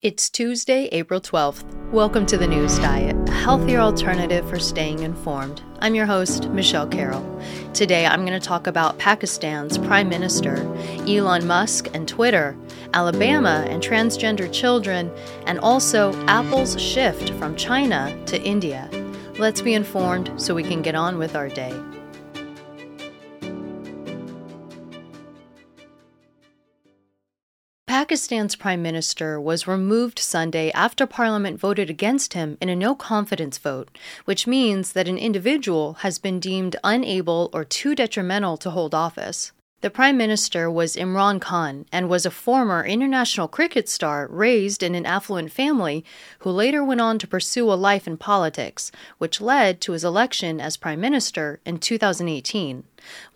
It's Tuesday, April 12th. Welcome to the News Diet, a healthier alternative for staying informed. I'm your host, Michelle Carroll. Today I'm going to talk about Pakistan's Prime Minister, Elon Musk and Twitter, Alabama and transgender children, and also Apple's shift from China to India. Let's be informed so we can get on with our day. Pakistan's prime minister was removed Sunday after parliament voted against him in a no confidence vote, which means that an individual has been deemed unable or too detrimental to hold office. The Prime Minister was Imran Khan and was a former international cricket star raised in an affluent family who later went on to pursue a life in politics, which led to his election as Prime Minister in 2018.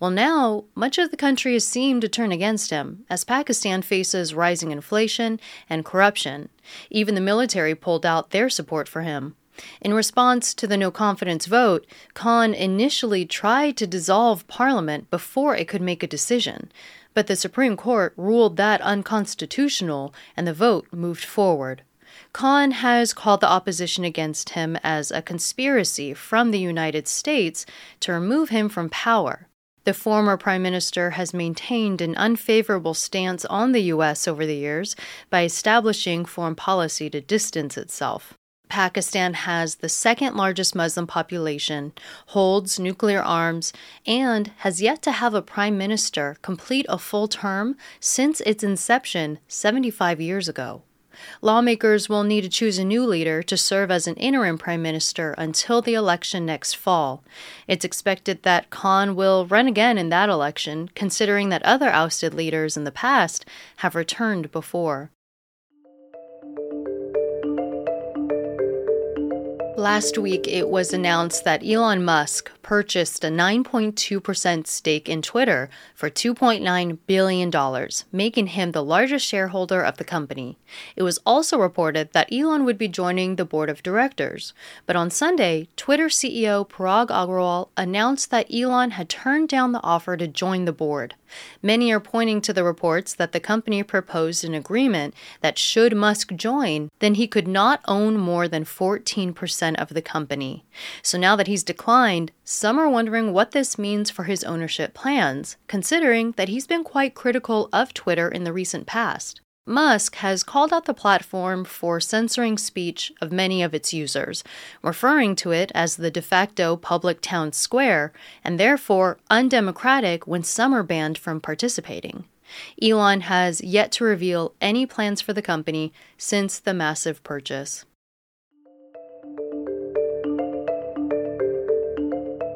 Well, now, much of the country has seemed to turn against him as Pakistan faces rising inflation and corruption. Even the military pulled out their support for him. In response to the no confidence vote, Khan initially tried to dissolve parliament before it could make a decision, but the Supreme Court ruled that unconstitutional and the vote moved forward. Khan has called the opposition against him as a conspiracy from the United States to remove him from power. The former prime minister has maintained an unfavorable stance on the U.S. over the years by establishing foreign policy to distance itself. Pakistan has the second largest Muslim population, holds nuclear arms, and has yet to have a prime minister complete a full term since its inception 75 years ago. Lawmakers will need to choose a new leader to serve as an interim prime minister until the election next fall. It's expected that Khan will run again in that election, considering that other ousted leaders in the past have returned before. Last week, it was announced that Elon Musk purchased a 9.2% stake in Twitter for $2.9 billion, making him the largest shareholder of the company. It was also reported that Elon would be joining the board of directors. But on Sunday, Twitter CEO Parag Agrawal announced that Elon had turned down the offer to join the board. Many are pointing to the reports that the company proposed an agreement that should Musk join, then he could not own more than 14% of the company. So now that he's declined, some are wondering what this means for his ownership plans, considering that he's been quite critical of Twitter in the recent past. Musk has called out the platform for censoring speech of many of its users, referring to it as the de facto public town square and therefore undemocratic when some are banned from participating. Elon has yet to reveal any plans for the company since the massive purchase.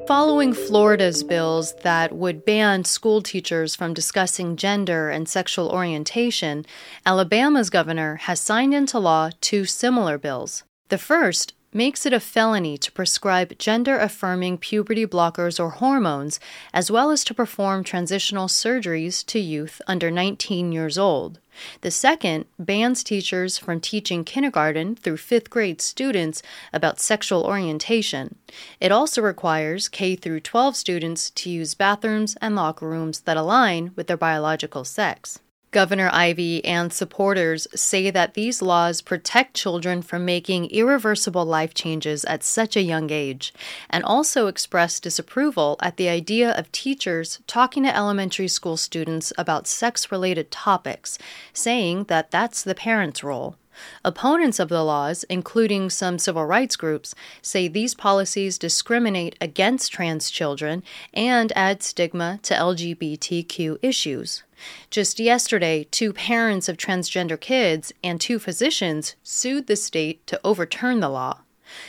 Following Florida's bills that would ban school teachers from discussing gender and sexual orientation, Alabama's governor has signed into law two similar bills. The first makes it a felony to prescribe gender affirming puberty blockers or hormones, as well as to perform transitional surgeries to youth under 19 years old. The second bans teachers from teaching kindergarten through fifth grade students about sexual orientation. It also requires K through 12 students to use bathrooms and locker rooms that align with their biological sex. Governor Ivey and supporters say that these laws protect children from making irreversible life changes at such a young age, and also express disapproval at the idea of teachers talking to elementary school students about sex related topics, saying that that's the parent's role. Opponents of the laws, including some civil rights groups, say these policies discriminate against trans children and add stigma to LGBTQ issues. Just yesterday, two parents of transgender kids and two physicians sued the state to overturn the law.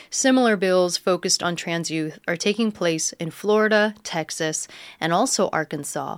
Similar bills focused on trans youth are taking place in Florida, Texas, and also Arkansas.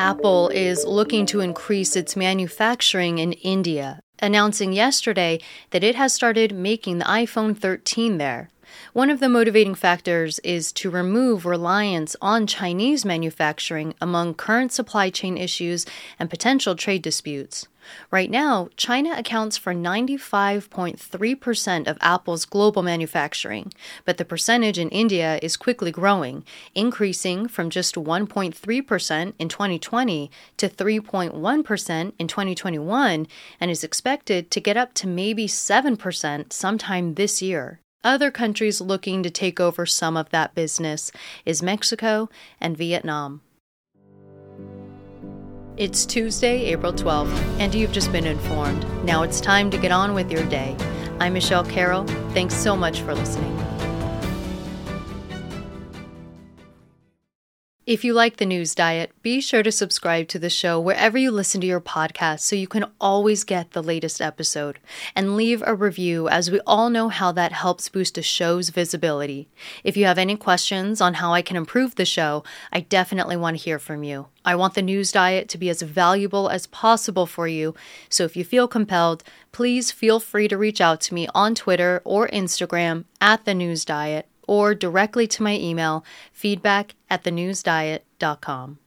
Apple is looking to increase its manufacturing in India, announcing yesterday that it has started making the iPhone 13 there. One of the motivating factors is to remove reliance on Chinese manufacturing among current supply chain issues and potential trade disputes. Right now, China accounts for 95.3% of Apple's global manufacturing, but the percentage in India is quickly growing, increasing from just 1.3% in 2020 to 3.1% in 2021, and is expected to get up to maybe 7% sometime this year. Other countries looking to take over some of that business is Mexico and Vietnam. It's Tuesday, April 12th, and you've just been informed. Now it's time to get on with your day. I'm Michelle Carroll. Thanks so much for listening. If you like the news diet, be sure to subscribe to the show wherever you listen to your podcast so you can always get the latest episode. And leave a review, as we all know how that helps boost a show's visibility. If you have any questions on how I can improve the show, I definitely want to hear from you. I want the news diet to be as valuable as possible for you, so if you feel compelled, please feel free to reach out to me on Twitter or Instagram at the news diet or directly to my email, feedback at thenewsdiet.com.